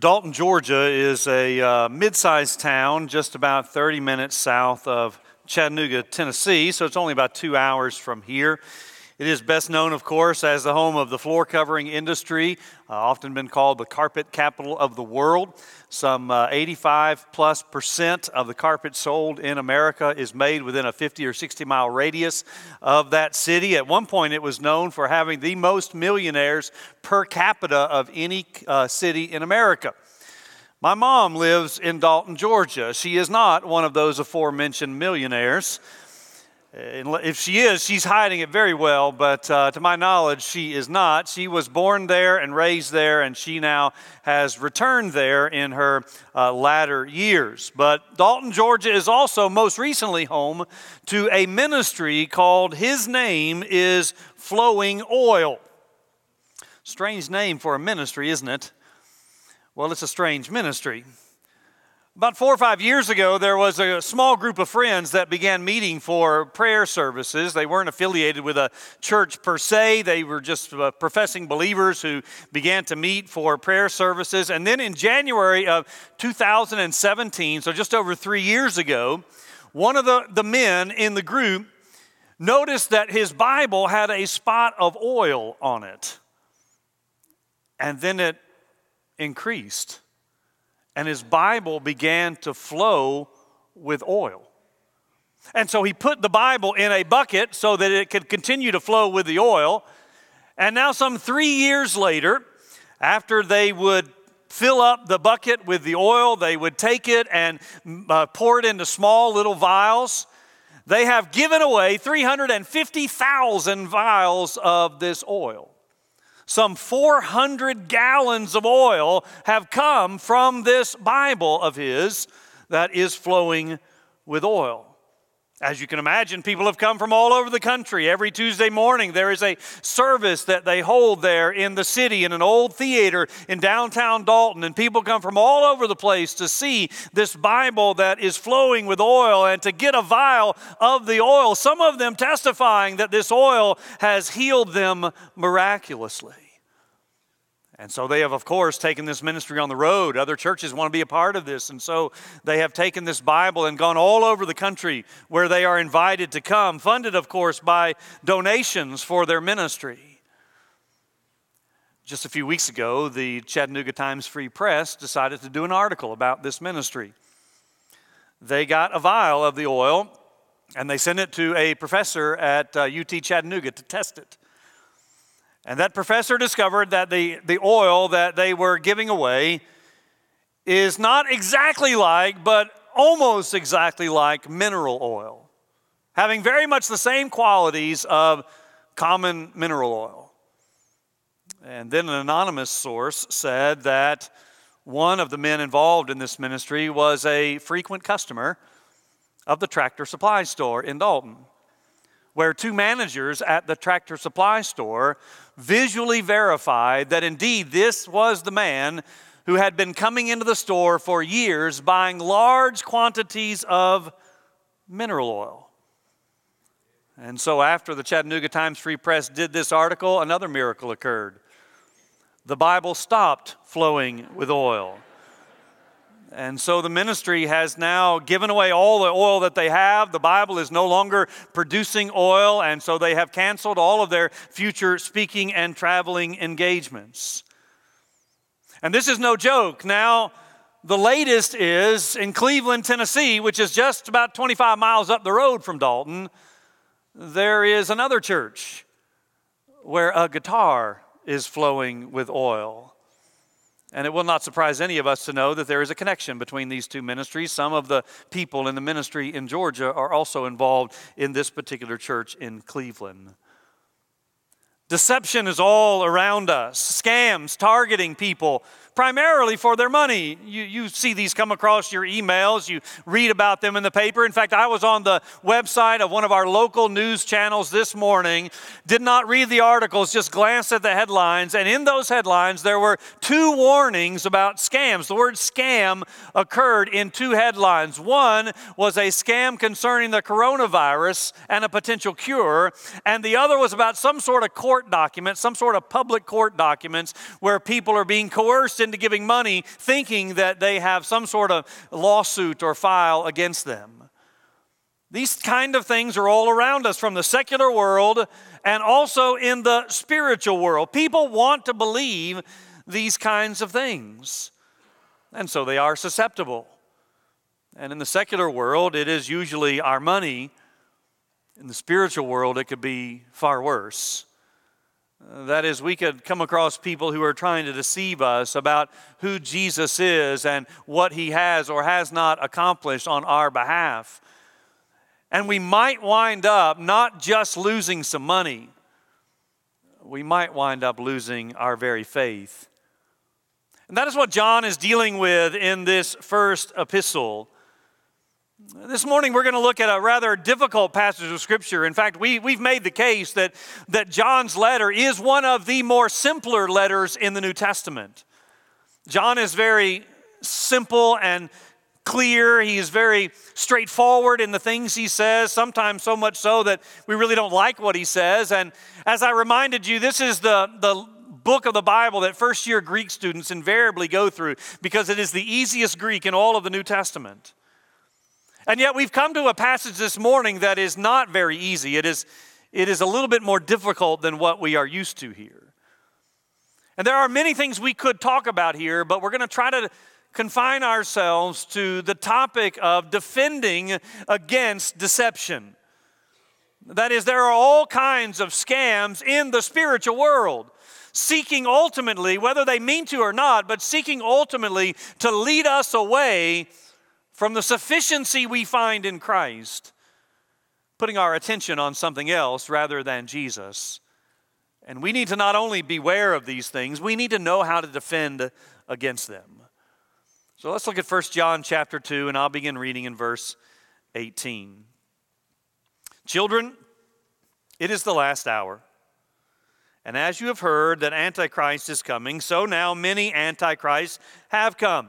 Dalton, Georgia is a uh, mid sized town just about 30 minutes south of Chattanooga, Tennessee, so it's only about two hours from here. It is best known, of course, as the home of the floor covering industry, uh, often been called the carpet capital of the world. Some uh, 85 plus percent of the carpet sold in America is made within a 50 or 60 mile radius of that city. At one point, it was known for having the most millionaires per capita of any uh, city in America. My mom lives in Dalton, Georgia. She is not one of those aforementioned millionaires. If she is, she's hiding it very well, but uh, to my knowledge, she is not. She was born there and raised there, and she now has returned there in her uh, latter years. But Dalton, Georgia is also most recently home to a ministry called His Name is Flowing Oil. Strange name for a ministry, isn't it? Well, it's a strange ministry. About four or five years ago, there was a small group of friends that began meeting for prayer services. They weren't affiliated with a church per se, they were just uh, professing believers who began to meet for prayer services. And then in January of 2017, so just over three years ago, one of the, the men in the group noticed that his Bible had a spot of oil on it. And then it increased and his Bible began to flow with oil. And so he put the Bible in a bucket so that it could continue to flow with the oil. And now, some three years later, after they would fill up the bucket with the oil, they would take it and uh, pour it into small little vials. They have given away 350,000 vials of this oil. Some 400 gallons of oil have come from this Bible of his that is flowing with oil. As you can imagine, people have come from all over the country. Every Tuesday morning, there is a service that they hold there in the city in an old theater in downtown Dalton. And people come from all over the place to see this Bible that is flowing with oil and to get a vial of the oil. Some of them testifying that this oil has healed them miraculously. And so they have, of course, taken this ministry on the road. Other churches want to be a part of this. And so they have taken this Bible and gone all over the country where they are invited to come, funded, of course, by donations for their ministry. Just a few weeks ago, the Chattanooga Times Free Press decided to do an article about this ministry. They got a vial of the oil and they sent it to a professor at uh, UT Chattanooga to test it. And that professor discovered that the, the oil that they were giving away is not exactly like, but almost exactly like mineral oil, having very much the same qualities of common mineral oil. And then an anonymous source said that one of the men involved in this ministry was a frequent customer of the tractor supply store in Dalton where two managers at the tractor supply store visually verified that indeed this was the man who had been coming into the store for years buying large quantities of mineral oil. And so, after the Chattanooga Times Free Press did this article, another miracle occurred. The Bible stopped flowing with oil. And so the ministry has now given away all the oil that they have. The Bible is no longer producing oil, and so they have canceled all of their future speaking and traveling engagements. And this is no joke. Now, the latest is in Cleveland, Tennessee, which is just about 25 miles up the road from Dalton, there is another church where a guitar is flowing with oil. And it will not surprise any of us to know that there is a connection between these two ministries. Some of the people in the ministry in Georgia are also involved in this particular church in Cleveland. Deception is all around us, scams targeting people primarily for their money. You, you see these come across your emails, you read about them in the paper. In fact, I was on the website of one of our local news channels this morning, did not read the articles, just glanced at the headlines, and in those headlines, there were two warnings about scams. The word scam occurred in two headlines. One was a scam concerning the coronavirus and a potential cure, and the other was about some sort of court document, some sort of public court documents where people are being coerced giving money thinking that they have some sort of lawsuit or file against them. These kind of things are all around us from the secular world and also in the spiritual world. People want to believe these kinds of things, and so they are susceptible. And in the secular world, it is usually our money. In the spiritual world, it could be far worse. That is, we could come across people who are trying to deceive us about who Jesus is and what he has or has not accomplished on our behalf. And we might wind up not just losing some money, we might wind up losing our very faith. And that is what John is dealing with in this first epistle. This morning, we're going to look at a rather difficult passage of Scripture. In fact, we, we've made the case that, that John's letter is one of the more simpler letters in the New Testament. John is very simple and clear. He is very straightforward in the things he says, sometimes so much so that we really don't like what he says. And as I reminded you, this is the, the book of the Bible that first year Greek students invariably go through because it is the easiest Greek in all of the New Testament. And yet we've come to a passage this morning that is not very easy. It is, it is a little bit more difficult than what we are used to here. And there are many things we could talk about here, but we're going to try to confine ourselves to the topic of defending against deception. That is, there are all kinds of scams in the spiritual world, seeking ultimately, whether they mean to or not, but seeking ultimately to lead us away from the sufficiency we find in Christ, putting our attention on something else rather than Jesus. And we need to not only beware of these things, we need to know how to defend against them. So let's look at 1 John chapter 2, and I'll begin reading in verse 18. Children, it is the last hour. And as you have heard that Antichrist is coming, so now many Antichrists have come.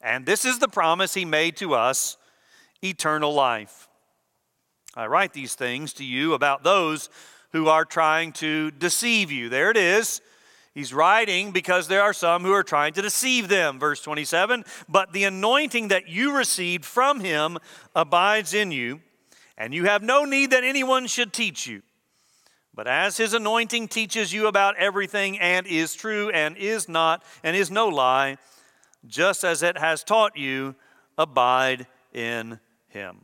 And this is the promise he made to us eternal life. I write these things to you about those who are trying to deceive you. There it is. He's writing because there are some who are trying to deceive them. Verse 27 But the anointing that you received from him abides in you, and you have no need that anyone should teach you. But as his anointing teaches you about everything and is true and is not and is no lie, just as it has taught you, abide in him.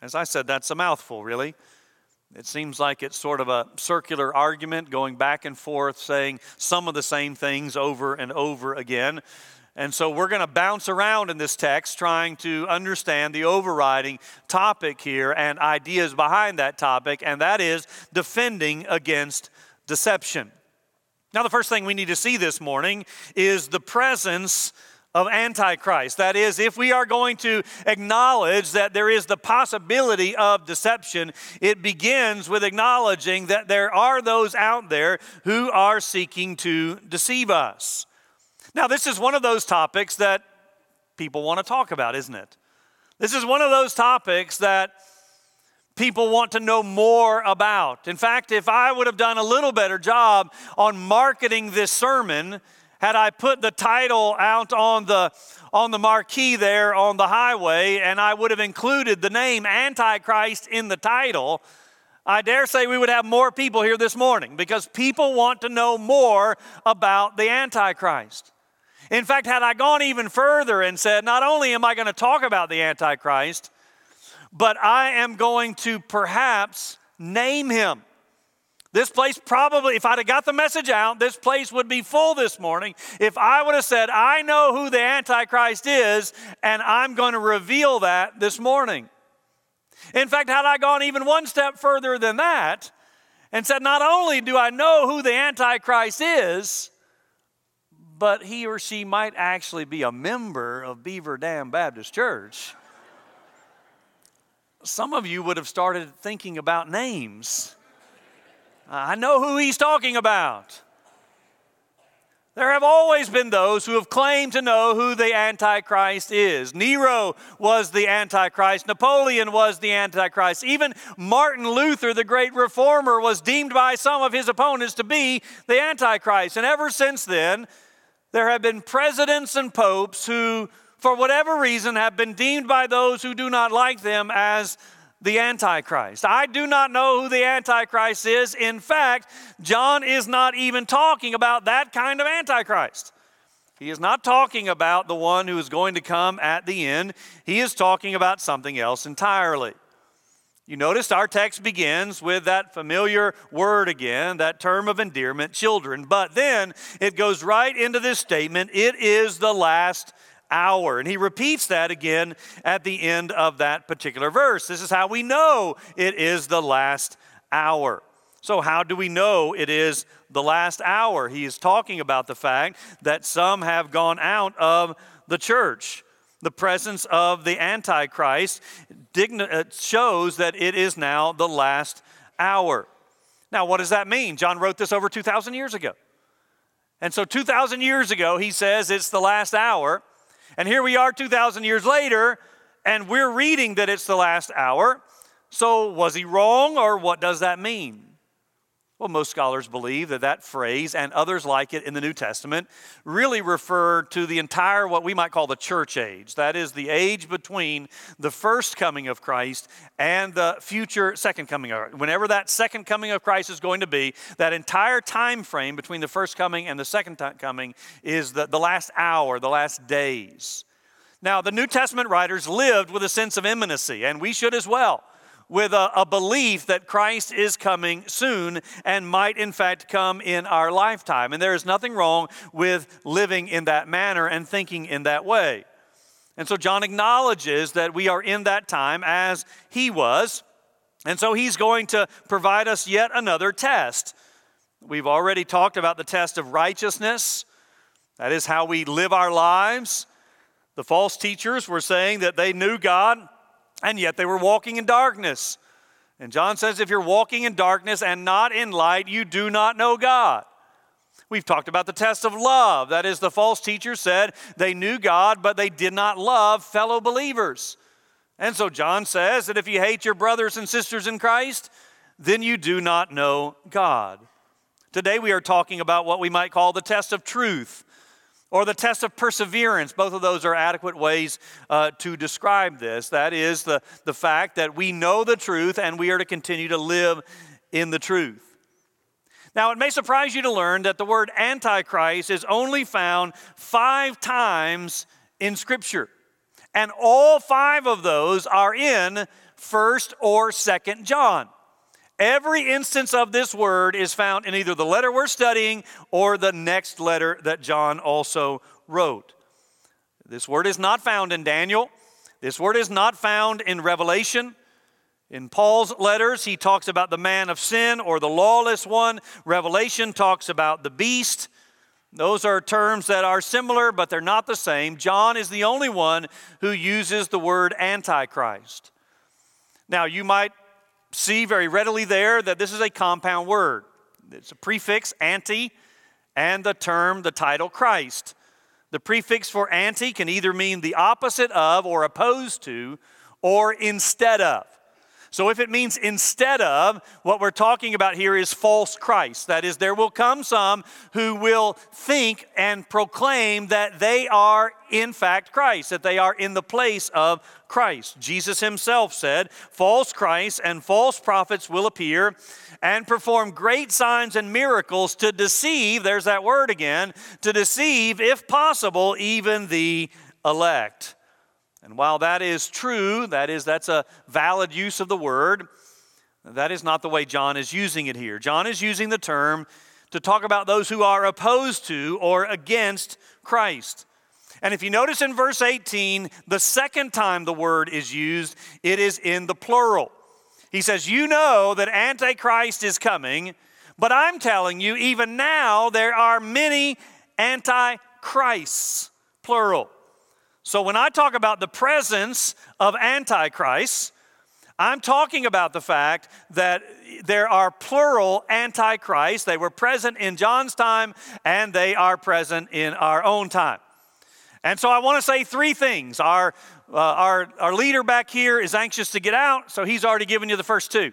As I said, that's a mouthful, really. It seems like it's sort of a circular argument going back and forth, saying some of the same things over and over again. And so we're going to bounce around in this text trying to understand the overriding topic here and ideas behind that topic, and that is defending against deception. Now, the first thing we need to see this morning is the presence of Antichrist. That is, if we are going to acknowledge that there is the possibility of deception, it begins with acknowledging that there are those out there who are seeking to deceive us. Now, this is one of those topics that people want to talk about, isn't it? This is one of those topics that people want to know more about. In fact, if I would have done a little better job on marketing this sermon, had I put the title out on the on the marquee there on the highway and I would have included the name Antichrist in the title, I dare say we would have more people here this morning because people want to know more about the Antichrist. In fact, had I gone even further and said, not only am I going to talk about the Antichrist, but I am going to perhaps name him. This place probably, if I'd have got the message out, this place would be full this morning. If I would have said, I know who the Antichrist is, and I'm going to reveal that this morning. In fact, had I gone even one step further than that and said, Not only do I know who the Antichrist is, but he or she might actually be a member of Beaver Dam Baptist Church. Some of you would have started thinking about names. I know who he's talking about. There have always been those who have claimed to know who the Antichrist is. Nero was the Antichrist. Napoleon was the Antichrist. Even Martin Luther, the great reformer, was deemed by some of his opponents to be the Antichrist. And ever since then, there have been presidents and popes who, for whatever reason, have been deemed by those who do not like them as the Antichrist. I do not know who the Antichrist is. In fact, John is not even talking about that kind of Antichrist. He is not talking about the one who is going to come at the end. He is talking about something else entirely. You notice our text begins with that familiar word again, that term of endearment, children. But then it goes right into this statement it is the last hour. And he repeats that again at the end of that particular verse. This is how we know it is the last hour. So, how do we know it is the last hour? He is talking about the fact that some have gone out of the church. The presence of the Antichrist uh, shows that it is now the last hour. Now, what does that mean? John wrote this over 2,000 years ago. And so, 2,000 years ago, he says it's the last hour. And here we are 2,000 years later, and we're reading that it's the last hour. So, was he wrong, or what does that mean? Well, most scholars believe that that phrase and others like it in the New Testament really refer to the entire what we might call the church age. That is the age between the first coming of Christ and the future second coming of Whenever that second coming of Christ is going to be, that entire time frame between the first coming and the second coming is the, the last hour, the last days. Now, the New Testament writers lived with a sense of imminency, and we should as well with a, a, belief that Christ is coming soon and might, in fact, come in our lifetime. And there is nothing wrong with living in that manner and thinking in that way. And so John acknowledges that we are in that time as he was. And so he's going to provide us yet another test. We've already talked about the test of righteousness, that is how we live our lives. The false teachers were saying that they knew God and yet they were walking in darkness. And John says, if you're walking in darkness and not in light, you do not know God. We've talked about the test of love. That is, the false teacher said they knew God, but they did not love fellow believers. And so John says that if you hate your brothers and sisters in Christ, then you do not know God. Today we are talking about what we might call the test of truth or the test of perseverance. Both of those are adequate ways uh, to describe this. That is the, the fact that we know the truth and we are to continue to live in the truth. Now, it may surprise you to learn that the word Antichrist is only found five times in Scripture. And all five of those are in 1st or 2nd John. Every instance of this word is found in either the letter we're studying or the next letter that John also wrote. This word is not found in Daniel. This word is not found in Revelation. In Paul's letters, he talks about the man of sin or the lawless one. Revelation talks about the beast. Those are terms that are similar, but they're not the same. John is the only one who uses the word antichrist. Now, you might see very readily there that this is a compound word. It's a prefix, anti, and the term, the title, Christ. The prefix for anti can either mean the opposite of or opposed to or instead of. So, if it means instead of, what we're talking about here is false Christ. That is, there will come some who will think and proclaim that they are in fact Christ, that they are in the place of Christ. Jesus himself said, False Christ and false prophets will appear and perform great signs and miracles to deceive, there's that word again, to deceive, if possible, even the elect. And while that is true, that is, that's a valid use of the word, that is not the way John is using it here. John is using the term to talk about those who are opposed to or against Christ. And if you notice in verse 18, the second time the word is used, it is in the plural. He says, You know that Antichrist is coming, but I'm telling you, even now there are many Antichrists, plural. So when I talk about the presence of Antichrist, I'm talking about the fact that there are plural Antichrists. They were present in John's time and they are present in our own time. And so I want to say three things. Our, uh, our, our leader back here is anxious to get out, so he's already given you the first two.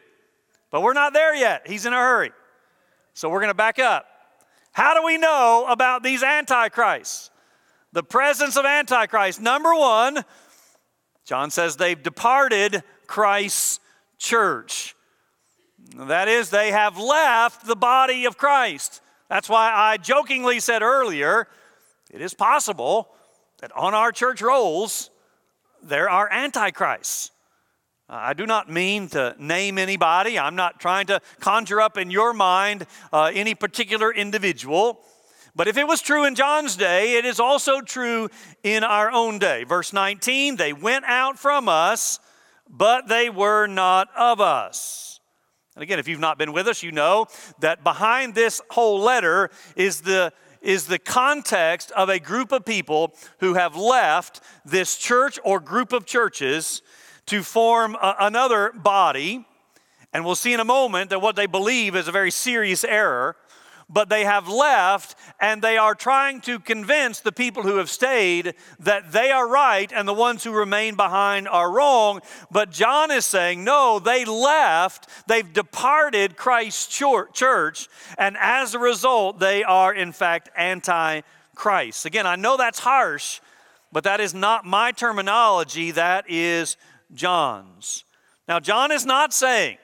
But we're not there yet. He's in a hurry. So we're going to back up. How do we know about these antichrists? The presence of Antichrist. Number one, John says they've departed Christ's church. That is, they have left the body of Christ. That's why I jokingly said earlier it is possible that on our church rolls there are antichrists. I do not mean to name anybody. I'm not trying to conjure up in your mind uh, any particular individual. But if it was true in John's day, it is also true in our own day. Verse 19, they went out from us, but they were not of us. And again, if you've not been with us, you know that behind this whole letter is the is the context of a group of people who have left this church or group of churches to form a, another body. And we'll see in a moment that what they believe is a very serious error but they have left and they are trying to convince the people who have stayed that they are right and the ones who remain behind are wrong. But John is saying, no, they left, they've departed Christ's church, and as a result, they are in fact anti Christ. Again, I know that's harsh, but that is not my terminology, that is John's. Now, John is not saying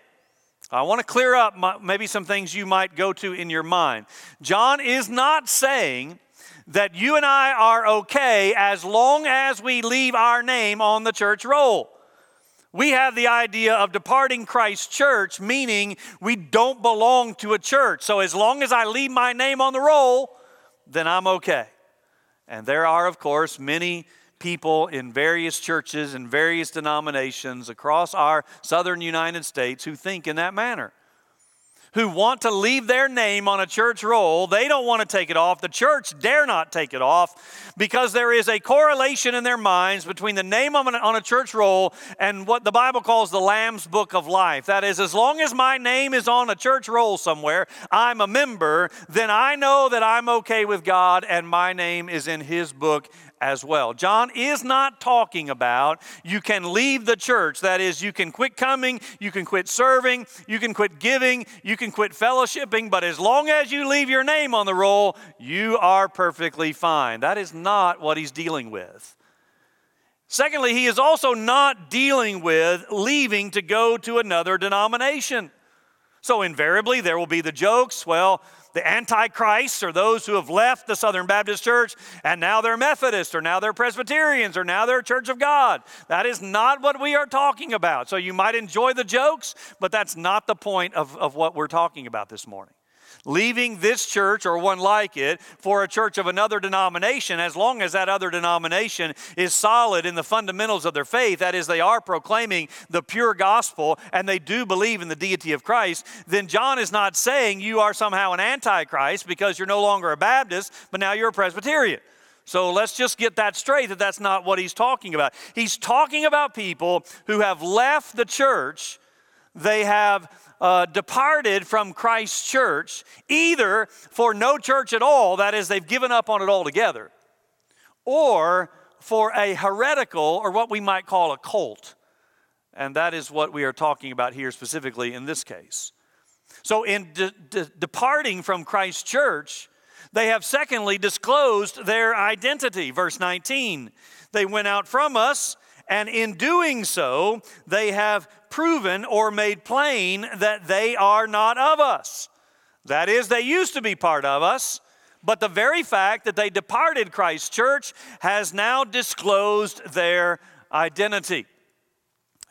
I want to clear up my, maybe some things you might go to in your mind. John is not saying that you and I are okay as long as we leave our name on the church roll. We have the idea of departing Christ's church, meaning we don't belong to a church. So as long as I leave my name on the roll, then I'm okay. And there are, of course, many people in various churches and various denominations across our southern United States who think in that manner. Who want to leave their name on a church roll. They don't want to take it off. The church dare not take it off because there is a correlation in their minds between the name on a, church roll and what the Bible calls the Lamb's Book of Life. That is, as long as my name is on a church roll somewhere, I'm a member, then I know that I'm okay with God and my name is in His book as well. John is not talking about you can leave the church. That is, you can quit coming, you can quit serving, you can quit giving, you can quit fellowshipping, but as long as you leave your name on the roll, you are perfectly fine. That is not what he's dealing with. Secondly, he is also not dealing with leaving to go to another denomination. So, invariably, there will be the jokes. Well, the Antichrists are those who have left the Southern Baptist Church and now they're Methodists or now they're Presbyterians or now they're Church of God. That is not what we are talking about. So you might enjoy the jokes, but that's not the point of, of what we're talking about this morning leaving this church or one like it for a church of another denomination, as long as that other denomination is solid in the fundamentals of their faith, that is, they are proclaiming the pure gospel and they do believe in the deity of Christ, then John is not saying you are somehow an antichrist because you're no longer a Baptist, but now you're a Presbyterian. So let's just get that straight that that's not what he's talking about. He's talking about people who have left the church, they have uh, departed from Christ's church, either for no church at all, that is, they've given up on it altogether, or for a heretical or what we might call a cult. And that is what we are talking about here specifically in this case. So, in de- de- departing from Christ's church, they have secondly disclosed their identity. Verse 19 They went out from us, and in doing so, they have proven or made plain that they are not of us. That is, they used to be part of us, but the very fact that they departed Christ's church has now disclosed their identity.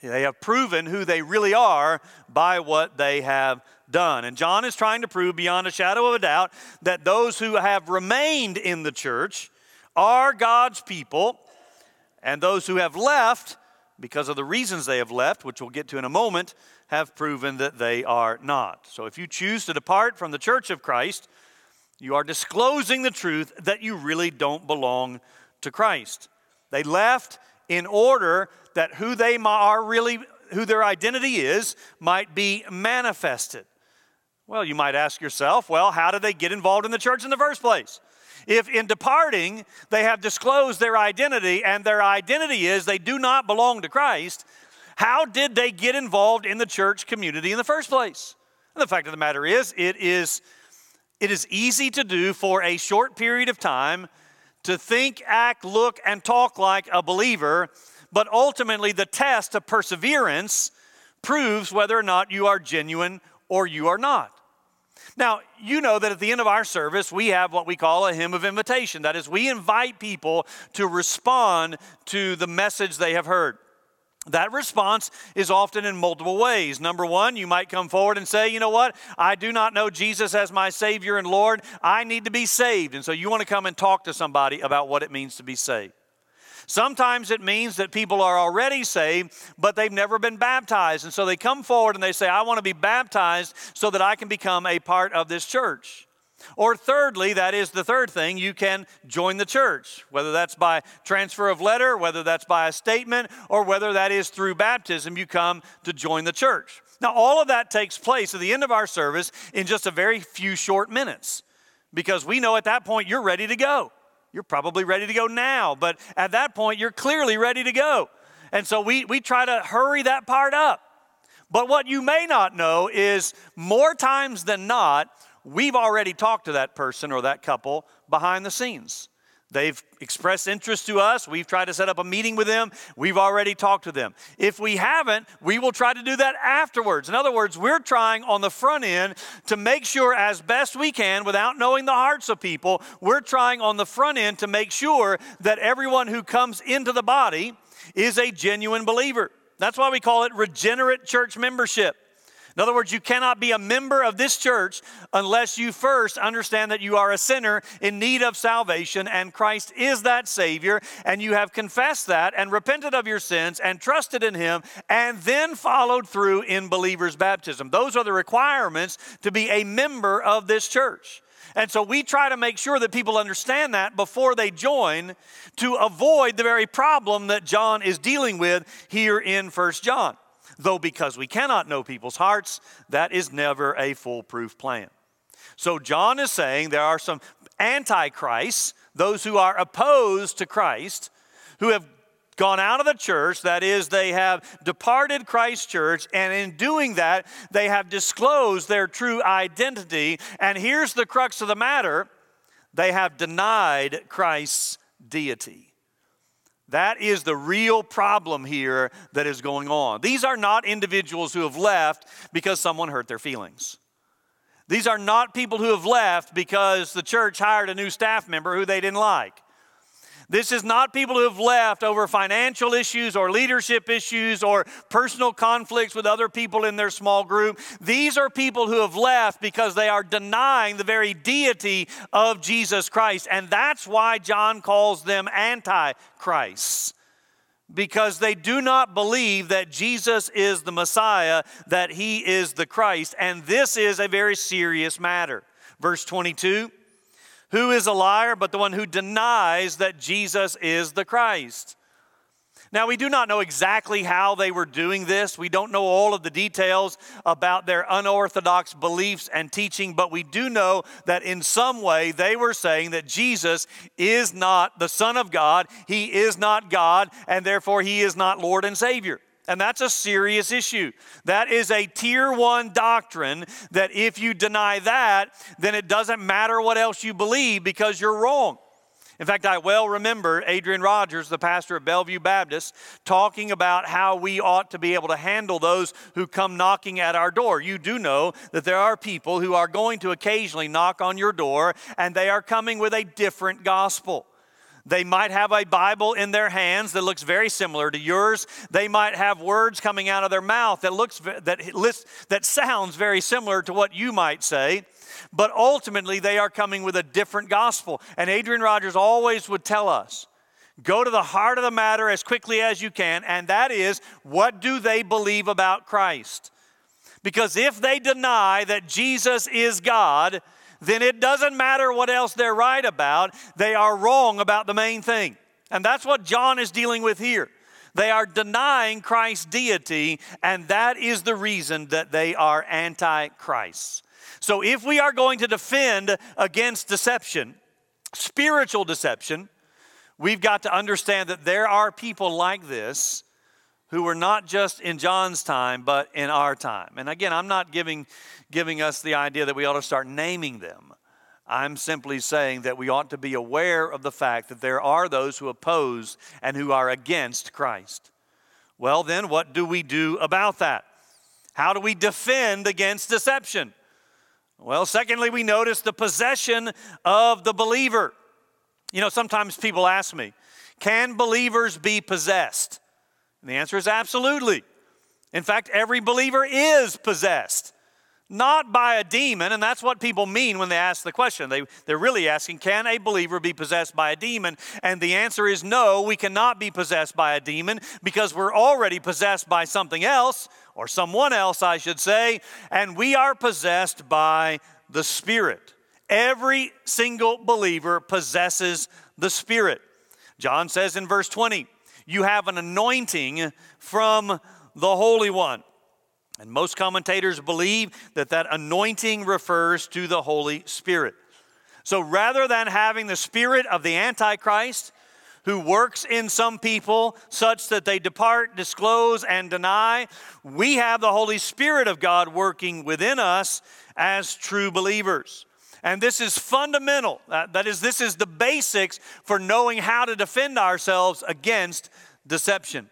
They have proven who they really are by what they have done. And John is trying to prove beyond a shadow of a doubt that those who have remained in the church are God's people, and those who have left, because of the reasons they have left, which we'll get to in a moment, have proven that they are not. So if you choose to depart from the church of Christ, you are disclosing the truth that you really don't belong to Christ. They left in order that who they are really, who their identity is, might be manifested. Well, you might ask yourself, well, how did they get involved in the church in the first place? If in departing they have disclosed their identity and their identity is they do not belong to Christ, how did they get involved in the church community in the first place? And the fact of the matter is, it is, it is easy to do for a short period of time to think, act, look, and talk like a believer, but ultimately the test of perseverance proves whether or not you are genuine or you are not. Now, you know that at the end of our service, we have what we call a hymn of invitation. That is, we invite people to respond to the message they have heard. That response is often in multiple ways. Number one, you might come forward and say, you know what? I do not know Jesus as my Savior and Lord. I need to be saved. And so you want to come and talk to somebody about what it means to be saved. Sometimes it means that people are already saved, but they've never been baptized. And so they come forward and they say, I want to be baptized so that I can become a part of this church. Or thirdly, that is the third thing, you can join the church, whether that's by transfer of letter, whether that's by a statement, or whether that is through baptism, you come to join the church. Now, all of that takes place at the end of our service in just a very few short minutes because we know at that point you're ready to go. You're probably ready to go now, but at that point you're clearly ready to go. And so we, we try to hurry that part up. But what you may not know is more times than not, we've already talked to that person or that couple behind the scenes. They've expressed interest to us. We've tried to set up a meeting with them. We've already talked to them. If we haven't, we will try to do that afterwards. In other words, we're trying on the front end to make sure, as best we can, without knowing the hearts of people, we're trying on the front end to make sure that everyone who comes into the body is a genuine believer. That's why we call it regenerate church membership. In other words, you cannot be a member of this church unless you first understand that you are a sinner in need of salvation and Christ is that Savior, and you have confessed that and repented of your sins and trusted in Him, and then followed through in believer's baptism. Those are the requirements to be a member of this church. And so we try to make sure that people understand that before they join to avoid the very problem that John is dealing with here in First John. Though, because we cannot know people's hearts, that is never a foolproof plan. So, John is saying there are some antichrists, those who are opposed to Christ, who have gone out of the church, that is, they have departed Christ's church, and in doing that, they have disclosed their true identity. And here's the crux of the matter they have denied Christ's deity. That is the real problem here that is going on. These are not individuals who have left because someone hurt their feelings. These are not people who have left because the church hired a new staff member who they didn't like. This is not people who have left over financial issues or leadership issues or personal conflicts with other people in their small group. These are people who have left because they are denying the very deity of Jesus Christ. And that's why John calls them antichrists. Because they do not believe that Jesus is the Messiah, that he is the Christ. And this is a very serious matter. Verse 22 who is a liar but the one who denies that Jesus is the Christ? Now, we do not know exactly how they were doing this. We don't know all of the details about their unorthodox beliefs and teaching, but we do know that in some way they were saying that Jesus is not the Son of God, He is not God, and therefore He is not Lord and Savior. And that's a serious issue. That is a tier one doctrine that if you deny that, then it doesn't matter what else you believe because you're wrong. In fact, I well remember Adrian Rogers, the pastor of Bellevue Baptist, talking about how we ought to be able to handle those who come knocking at our door. You do know that there are people who are going to occasionally knock on your door, and they are coming with a different gospel. They might have a Bible in their hands that looks very similar to yours. They might have words coming out of their mouth that looks that list, that sounds very similar to what you might say. But ultimately they are coming with a different gospel. And Adrian Rogers always would tell us, go to the heart of the matter as quickly as you can, and that is what do they believe about Christ? Because if they deny that Jesus is God, then it doesn't matter what else they're right about. They are wrong about the main thing. And that's what John is dealing with here. They are denying Christ's deity, and that is the reason that they are anti-Christ. So if we are going to defend against deception, spiritual deception, we've got to understand that there are people like this who were not just in John's time, but in our time. And again, I'm not giving giving us the idea that we ought to start naming them. I'm simply saying that we ought to be aware of the fact that there are those who oppose and who are against Christ. Well, then, what do we do about that? How do we defend against deception? Well, secondly, we notice the possession of the believer. You know, sometimes people ask me, can believers be possessed? And the answer is absolutely. In fact, every believer is possessed not by a demon, and that's what people mean when they ask the question. They, they're really asking, can a believer be possessed by a demon? And the answer is no, we cannot be possessed by a demon because we're already possessed by something else, or someone else, I should say, and we are possessed by the Spirit. Every single believer possesses the Spirit. John says in verse 20, you have an anointing from the Holy One. And most commentators believe that that anointing refers to the Holy Spirit. So rather than having the spirit of the Antichrist, who works in some people such that they depart, disclose, and deny, we have the Holy Spirit of God working within us as true believers. And this is fundamental. Uh, that is, this is the basics for knowing how to defend ourselves against deception.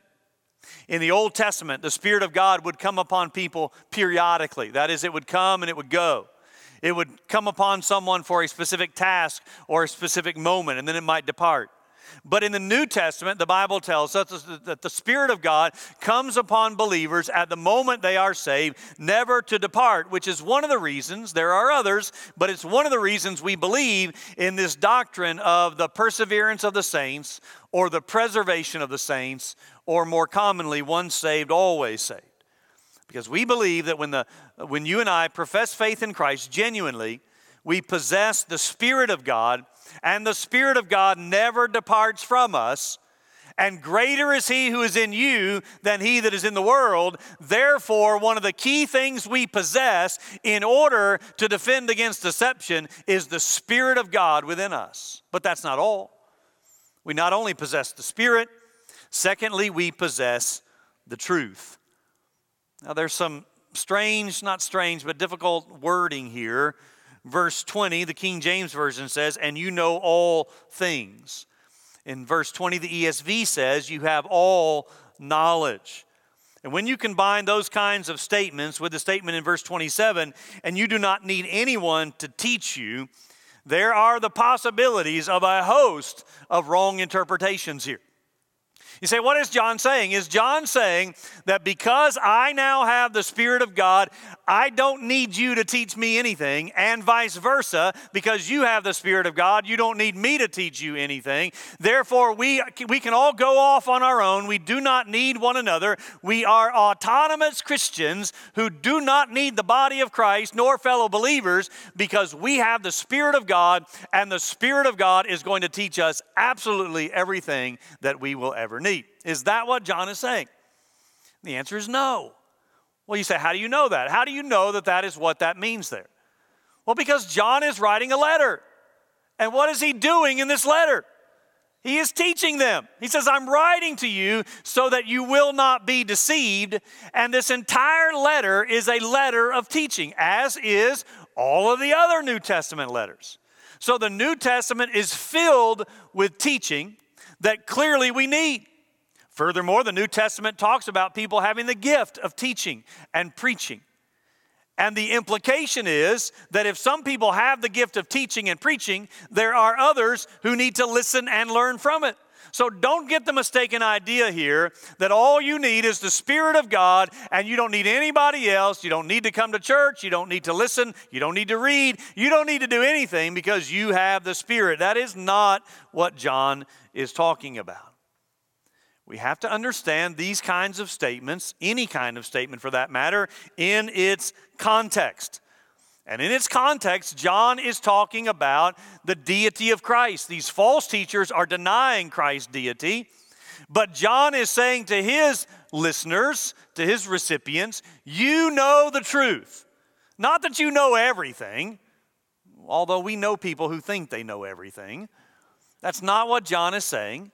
In the Old Testament, the Spirit of God would come upon people periodically. That is, it would come and it would go. It would come upon someone for a specific task or a specific moment, and then it might depart. But in the New Testament, the Bible tells us that the Spirit of God comes upon believers at the moment they are saved, never to depart, which is one of the reasons, there are others, but it's one of the reasons we believe in this doctrine of the perseverance of the saints or the preservation of the saints or more commonly, once saved, always saved. Because we believe that when, the, when you and I profess faith in Christ genuinely, we possess the Spirit of God, and the Spirit of God never departs from us. And greater is He who is in you than He that is in the world. Therefore, one of the key things we possess in order to defend against deception is the Spirit of God within us. But that's not all. We not only possess the Spirit, Secondly, we possess the truth. Now, there's some strange, not strange, but difficult wording here. Verse 20, the King James Version says, and you know all things. In verse 20, the ESV says, you have all knowledge. And when you combine those kinds of statements with the statement in verse 27, and you do not need anyone to teach you, there are the possibilities of a host of wrong interpretations here. You say, what is John saying? Is John saying that because I now have the Spirit of God, I don't need you to teach me anything, and vice versa, because you have the Spirit of God, you don't need me to teach you anything. Therefore, we, we can all go off on our own. We do not need one another. We are autonomous Christians who do not need the body of Christ nor fellow believers because we have the Spirit of God, and the Spirit of God is going to teach us absolutely everything that we will ever need. Is that what John is saying? The answer is no. Well, you say, how do you know that? How do you know that that is what that means there? Well, because John is writing a letter. And what is he doing in this letter? He is teaching them. He says, I'm writing to you so that you will not be deceived. And this entire letter is a letter of teaching, as is all of the other New Testament letters. So the New Testament is filled with teaching that clearly we need. Furthermore, the New Testament talks about people having the gift of teaching and preaching. And the implication is that if some people have the gift of teaching and preaching, there are others who need to listen and learn from it. So don't get the mistaken idea here that all you need is the Spirit of God and you don't need anybody else. You don't need to come to church. You don't need to listen. You don't need to read. You don't need to do anything because you have the Spirit. That is not what John is talking about. We have to understand these kinds of statements, any kind of statement for that matter, in its context. And in its context, John is talking about the deity of Christ. These false teachers are denying Christ's deity, but John is saying to his listeners, to his recipients, you know the truth. Not that you know everything, although we know people who think they know everything. That's not what John is saying.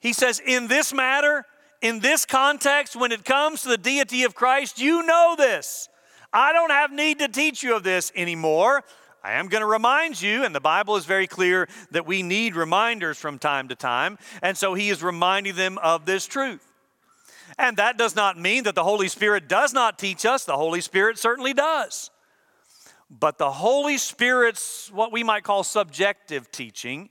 He says, in this matter, in this context, when it comes to the deity of Christ, you know this. I don't have need to teach you of this anymore. I am going to remind you, and the Bible is very clear that we need reminders from time to time. And so he is reminding them of this truth. And that does not mean that the Holy Spirit does not teach us, the Holy Spirit certainly does. But the Holy Spirit's, what we might call subjective teaching,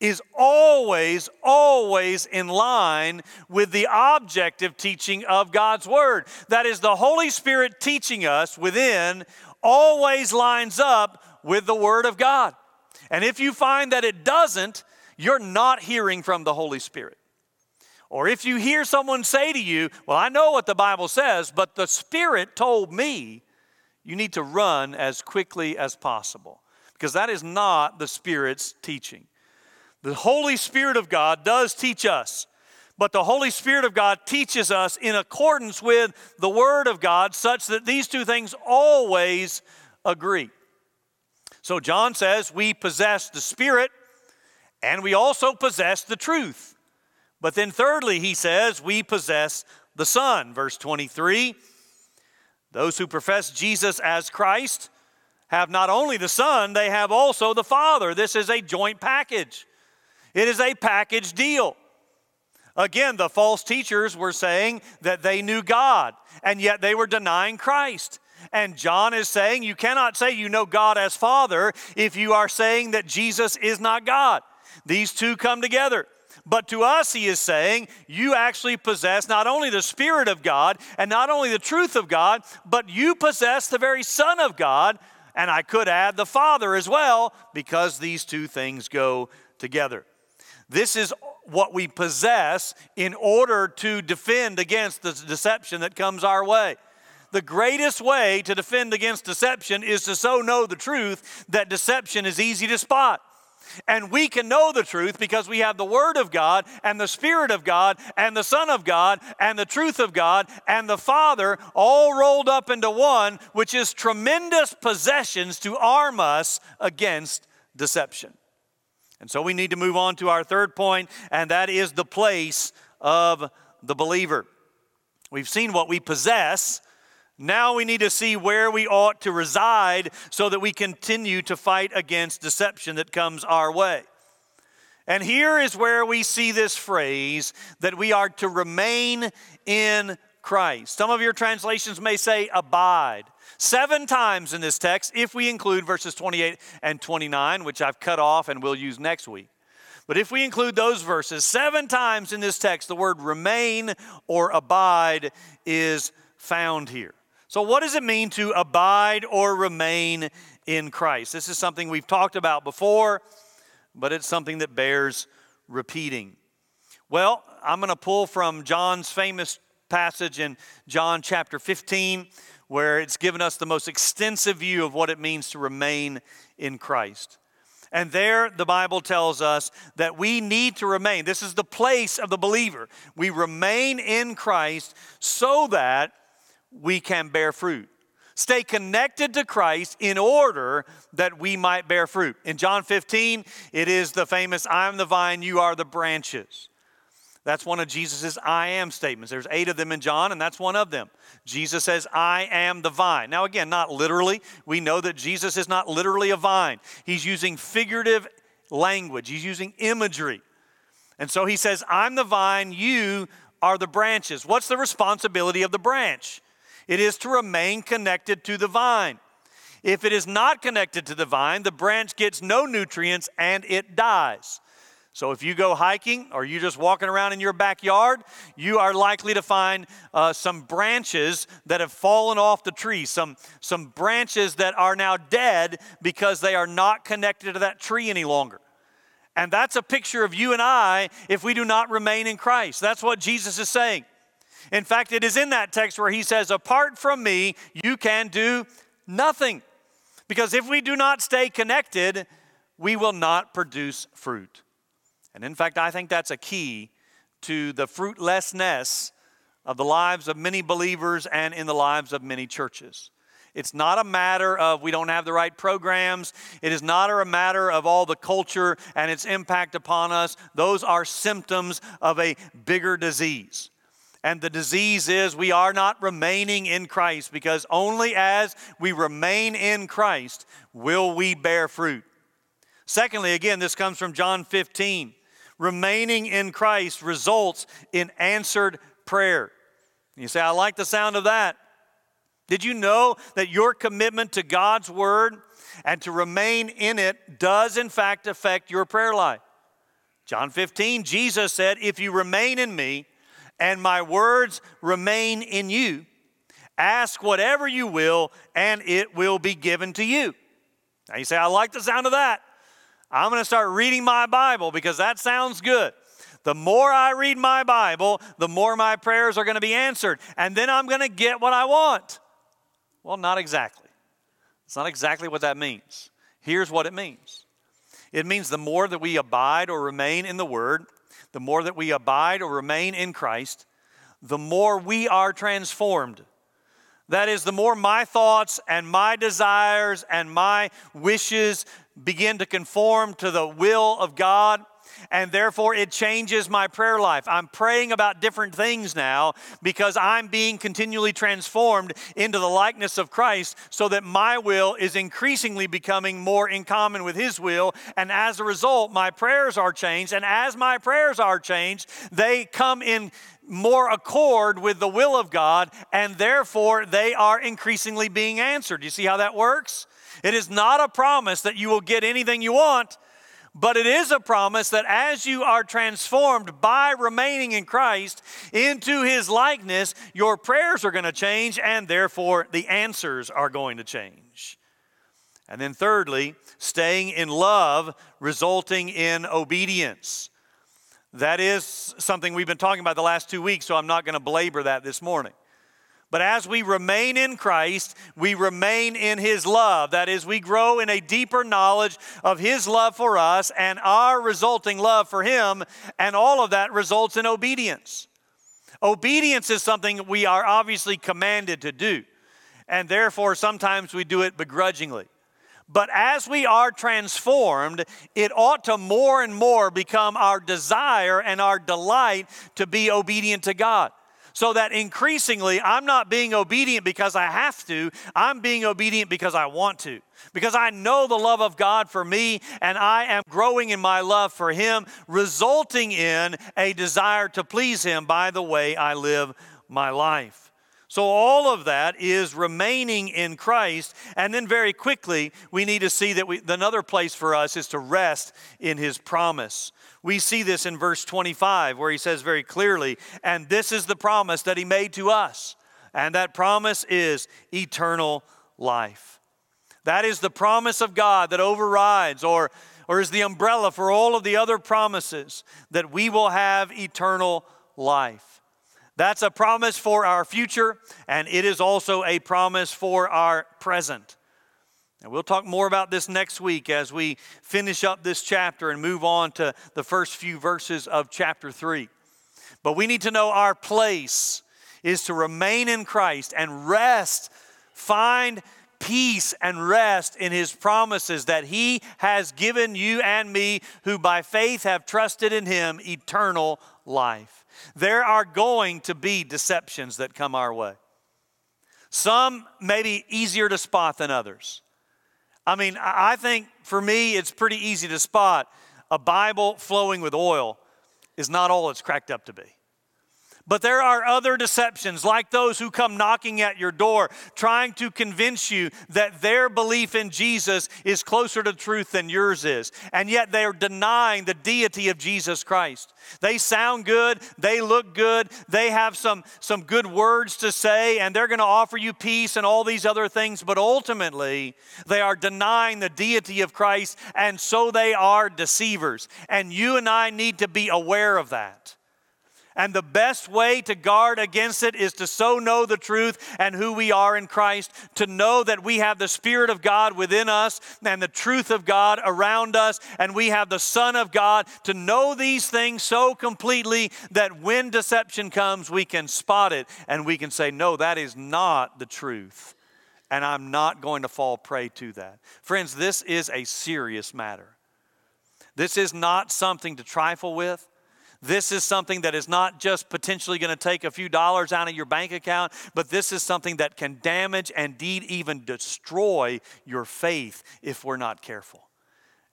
is always, always in line with the objective teaching of God's Word. That is, the Holy Spirit teaching us within always lines up with the Word of God. And if you find that it doesn't, you're not hearing from the Holy Spirit. Or if you hear someone say to you, Well, I know what the Bible says, but the Spirit told me, you need to run as quickly as possible because that is not the Spirit's teaching. The Holy Spirit of God does teach us, but the Holy Spirit of God teaches us in accordance with the Word of God, such that these two things always agree. So John says we possess the Spirit and we also possess the truth. But then, thirdly, he says we possess the Son. Verse 23 Those who profess Jesus as Christ have not only the Son, they have also the Father. This is a joint package. It is a package deal. Again, the false teachers were saying that they knew God, and yet they were denying Christ. And John is saying you cannot say you know God as Father if you are saying that Jesus is not God. These two come together. But to us, he is saying, you actually possess not only the Spirit of God and not only the truth of God, but you possess the very Son of God. And I could add the Father as well, because these two things go together. This is what we possess in order to defend against the deception that comes our way. The greatest way to defend against deception is to so know the truth that deception is easy to spot. And we can know the truth because we have the Word of God and the Spirit of God and the Son of God and the truth of God and the Father all rolled up into one, which is tremendous possessions to arm us against deception. And so we need to move on to our third point, and that is the place of the believer. We've seen what we possess. Now we need to see where we ought to reside so that we continue to fight against deception that comes our way. And here is where we see this phrase that we are to remain in Christ. Some of your translations may say abide. Seven times in this text, if we include verses 28 and 29, which I've cut off and we'll use next week. But if we include those verses, seven times in this text, the word remain or abide is found here. So, what does it mean to abide or remain in Christ? This is something we've talked about before, but it's something that bears repeating. Well, I'm going to pull from John's famous passage in John chapter 15 where it's given us the most extensive view of what it means to remain in Christ. And there, the Bible tells us that we need to remain. This is the place of the believer. We remain in Christ so that we can bear fruit, stay connected to Christ in order that we might bear fruit. In John 15, it is the famous, I am the vine, you are the branches. That's one of Jesus' I am statements. There's eight of them in John, and that's one of them. Jesus says, I am the vine. Now, again, not literally. We know that Jesus is not literally a vine, he's using figurative language, he's using imagery. And so he says, I'm the vine, you are the branches. What's the responsibility of the branch? It is to remain connected to the vine. If it is not connected to the vine, the branch gets no nutrients and it dies. So if you go hiking or you're just walking around in your backyard, you are likely to find uh, some branches that have fallen off the tree, some, some branches that are now dead because they are not connected to that tree any longer. And that's a picture of you and I if we do not remain in Christ. That's what Jesus is saying. In fact, it is in that text where he says, Apart from me, you can do nothing. Because if we do not stay connected, we will not produce fruit. And in fact, I think that's a key to the fruitlessness of the lives of many believers and in the lives of many churches. It's not a matter of we don't have the right programs. It is not a matter of all the culture and its impact upon us. Those are symptoms of a bigger disease. And the disease is we are not remaining in Christ because only as we remain in Christ will we bear fruit. Secondly, again, this comes from John 15 remaining in Christ results in answered prayer. You say, I like the sound of that. Did you know that your commitment to God's word and to remain in it does, in fact, affect your prayer life? John 15, Jesus said, If you remain in me and my words remain in you, ask whatever you will and it will be given to you. Now you say, I like the sound of that. I'm going to start reading my Bible because that sounds good. The more I read my Bible, the more my prayers are going to be answered. And then I'm going to get what I want. Well, not exactly. It's not exactly what that means. Here's what it means it means the more that we abide or remain in the Word, the more that we abide or remain in Christ, the more we are transformed. That is, the more my thoughts and my desires and my wishes begin to conform to the will of God, and therefore it changes my prayer life. I'm praying about different things now because I'm being continually transformed into the likeness of Christ so that my will is increasingly becoming more in common with His will. And as a result, my prayers are changed. And as my prayers are changed, they come in more accord with the will of God, and therefore they are increasingly being answered. You see how that works? It is not a promise that you will get anything you want, but it is a promise that as you are transformed by remaining in Christ into his likeness, your prayers are going to change and therefore the answers are going to change. And then, thirdly, staying in love resulting in obedience. That is something we've been talking about the last two weeks, so I'm not going to belabor that this morning. But as we remain in Christ, we remain in His love. That is, we grow in a deeper knowledge of His love for us and our resulting love for Him, and all of that results in obedience. Obedience is something we are obviously commanded to do, and therefore sometimes we do it begrudgingly. But as we are transformed, it ought to more and more become our desire and our delight to be obedient to God so that increasingly I'm not being obedient because I have to, I'm being obedient because I want to. Because I know the love of God for me and I am growing in my love for Him, resulting in a desire to please Him by the way I live my life. So, all of that is remaining in Christ. And then, very quickly, we need to see that we, another place for us is to rest in His promise. We see this in verse 25 where he says very clearly, and this is the promise that he made to us. And that promise is eternal life. That is the promise of God that overrides or, or is the umbrella for all of the other promises that we will have eternal life. That's a promise for our future, and it is also a promise for our present. And we'll talk more about this next week as we finish up this chapter and move on to the first few verses of chapter 3. But we need to know our place is to remain in Christ and rest Find peace and rest in his promises that he has given you and me who by faith have trusted in him eternal life. There are going to be deceptions that come our way. Some may be easier to spot than others. I mean, I think for me, it's pretty easy to spot a Bible flowing with oil is not all it's cracked up to be. But there are other deceptions, like those who come knocking at your door, trying to convince you that their belief in Jesus is closer to truth than yours is. And yet they are denying the deity of Jesus Christ. They sound good, they look good, they have some, some good words to say, and they're going to offer you peace and all these other things. But ultimately, they are denying the deity of Christ, and so they are deceivers. And you and I need to be aware of that. And the best way to guard against it is to so know the truth and who we are in Christ, to know that we have the Spirit of God within us and the truth of God around us, and we have the Son of God, to know these things so completely that when deception comes, we can spot it and we can say, No, that is not the truth. And I'm not going to fall prey to that. Friends, this is a serious matter. This is not something to trifle with. This is something that is not just potentially going to take a few dollars out of your bank account, but this is something that can damage and indeed even destroy your faith if we're not careful.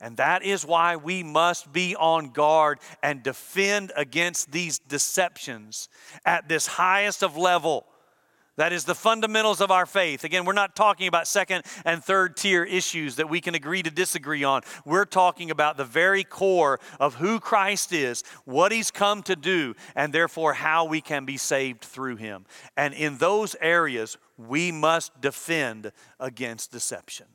And that is why we must be on guard and defend against these deceptions at this highest of level that is the fundamentals of our faith. Again, we're not talking about second and third tier issues that we can agree to disagree on. We're talking about the very core of who Christ is, what he's come to do, and therefore how we can be saved through him. And in those areas, we must defend against deception.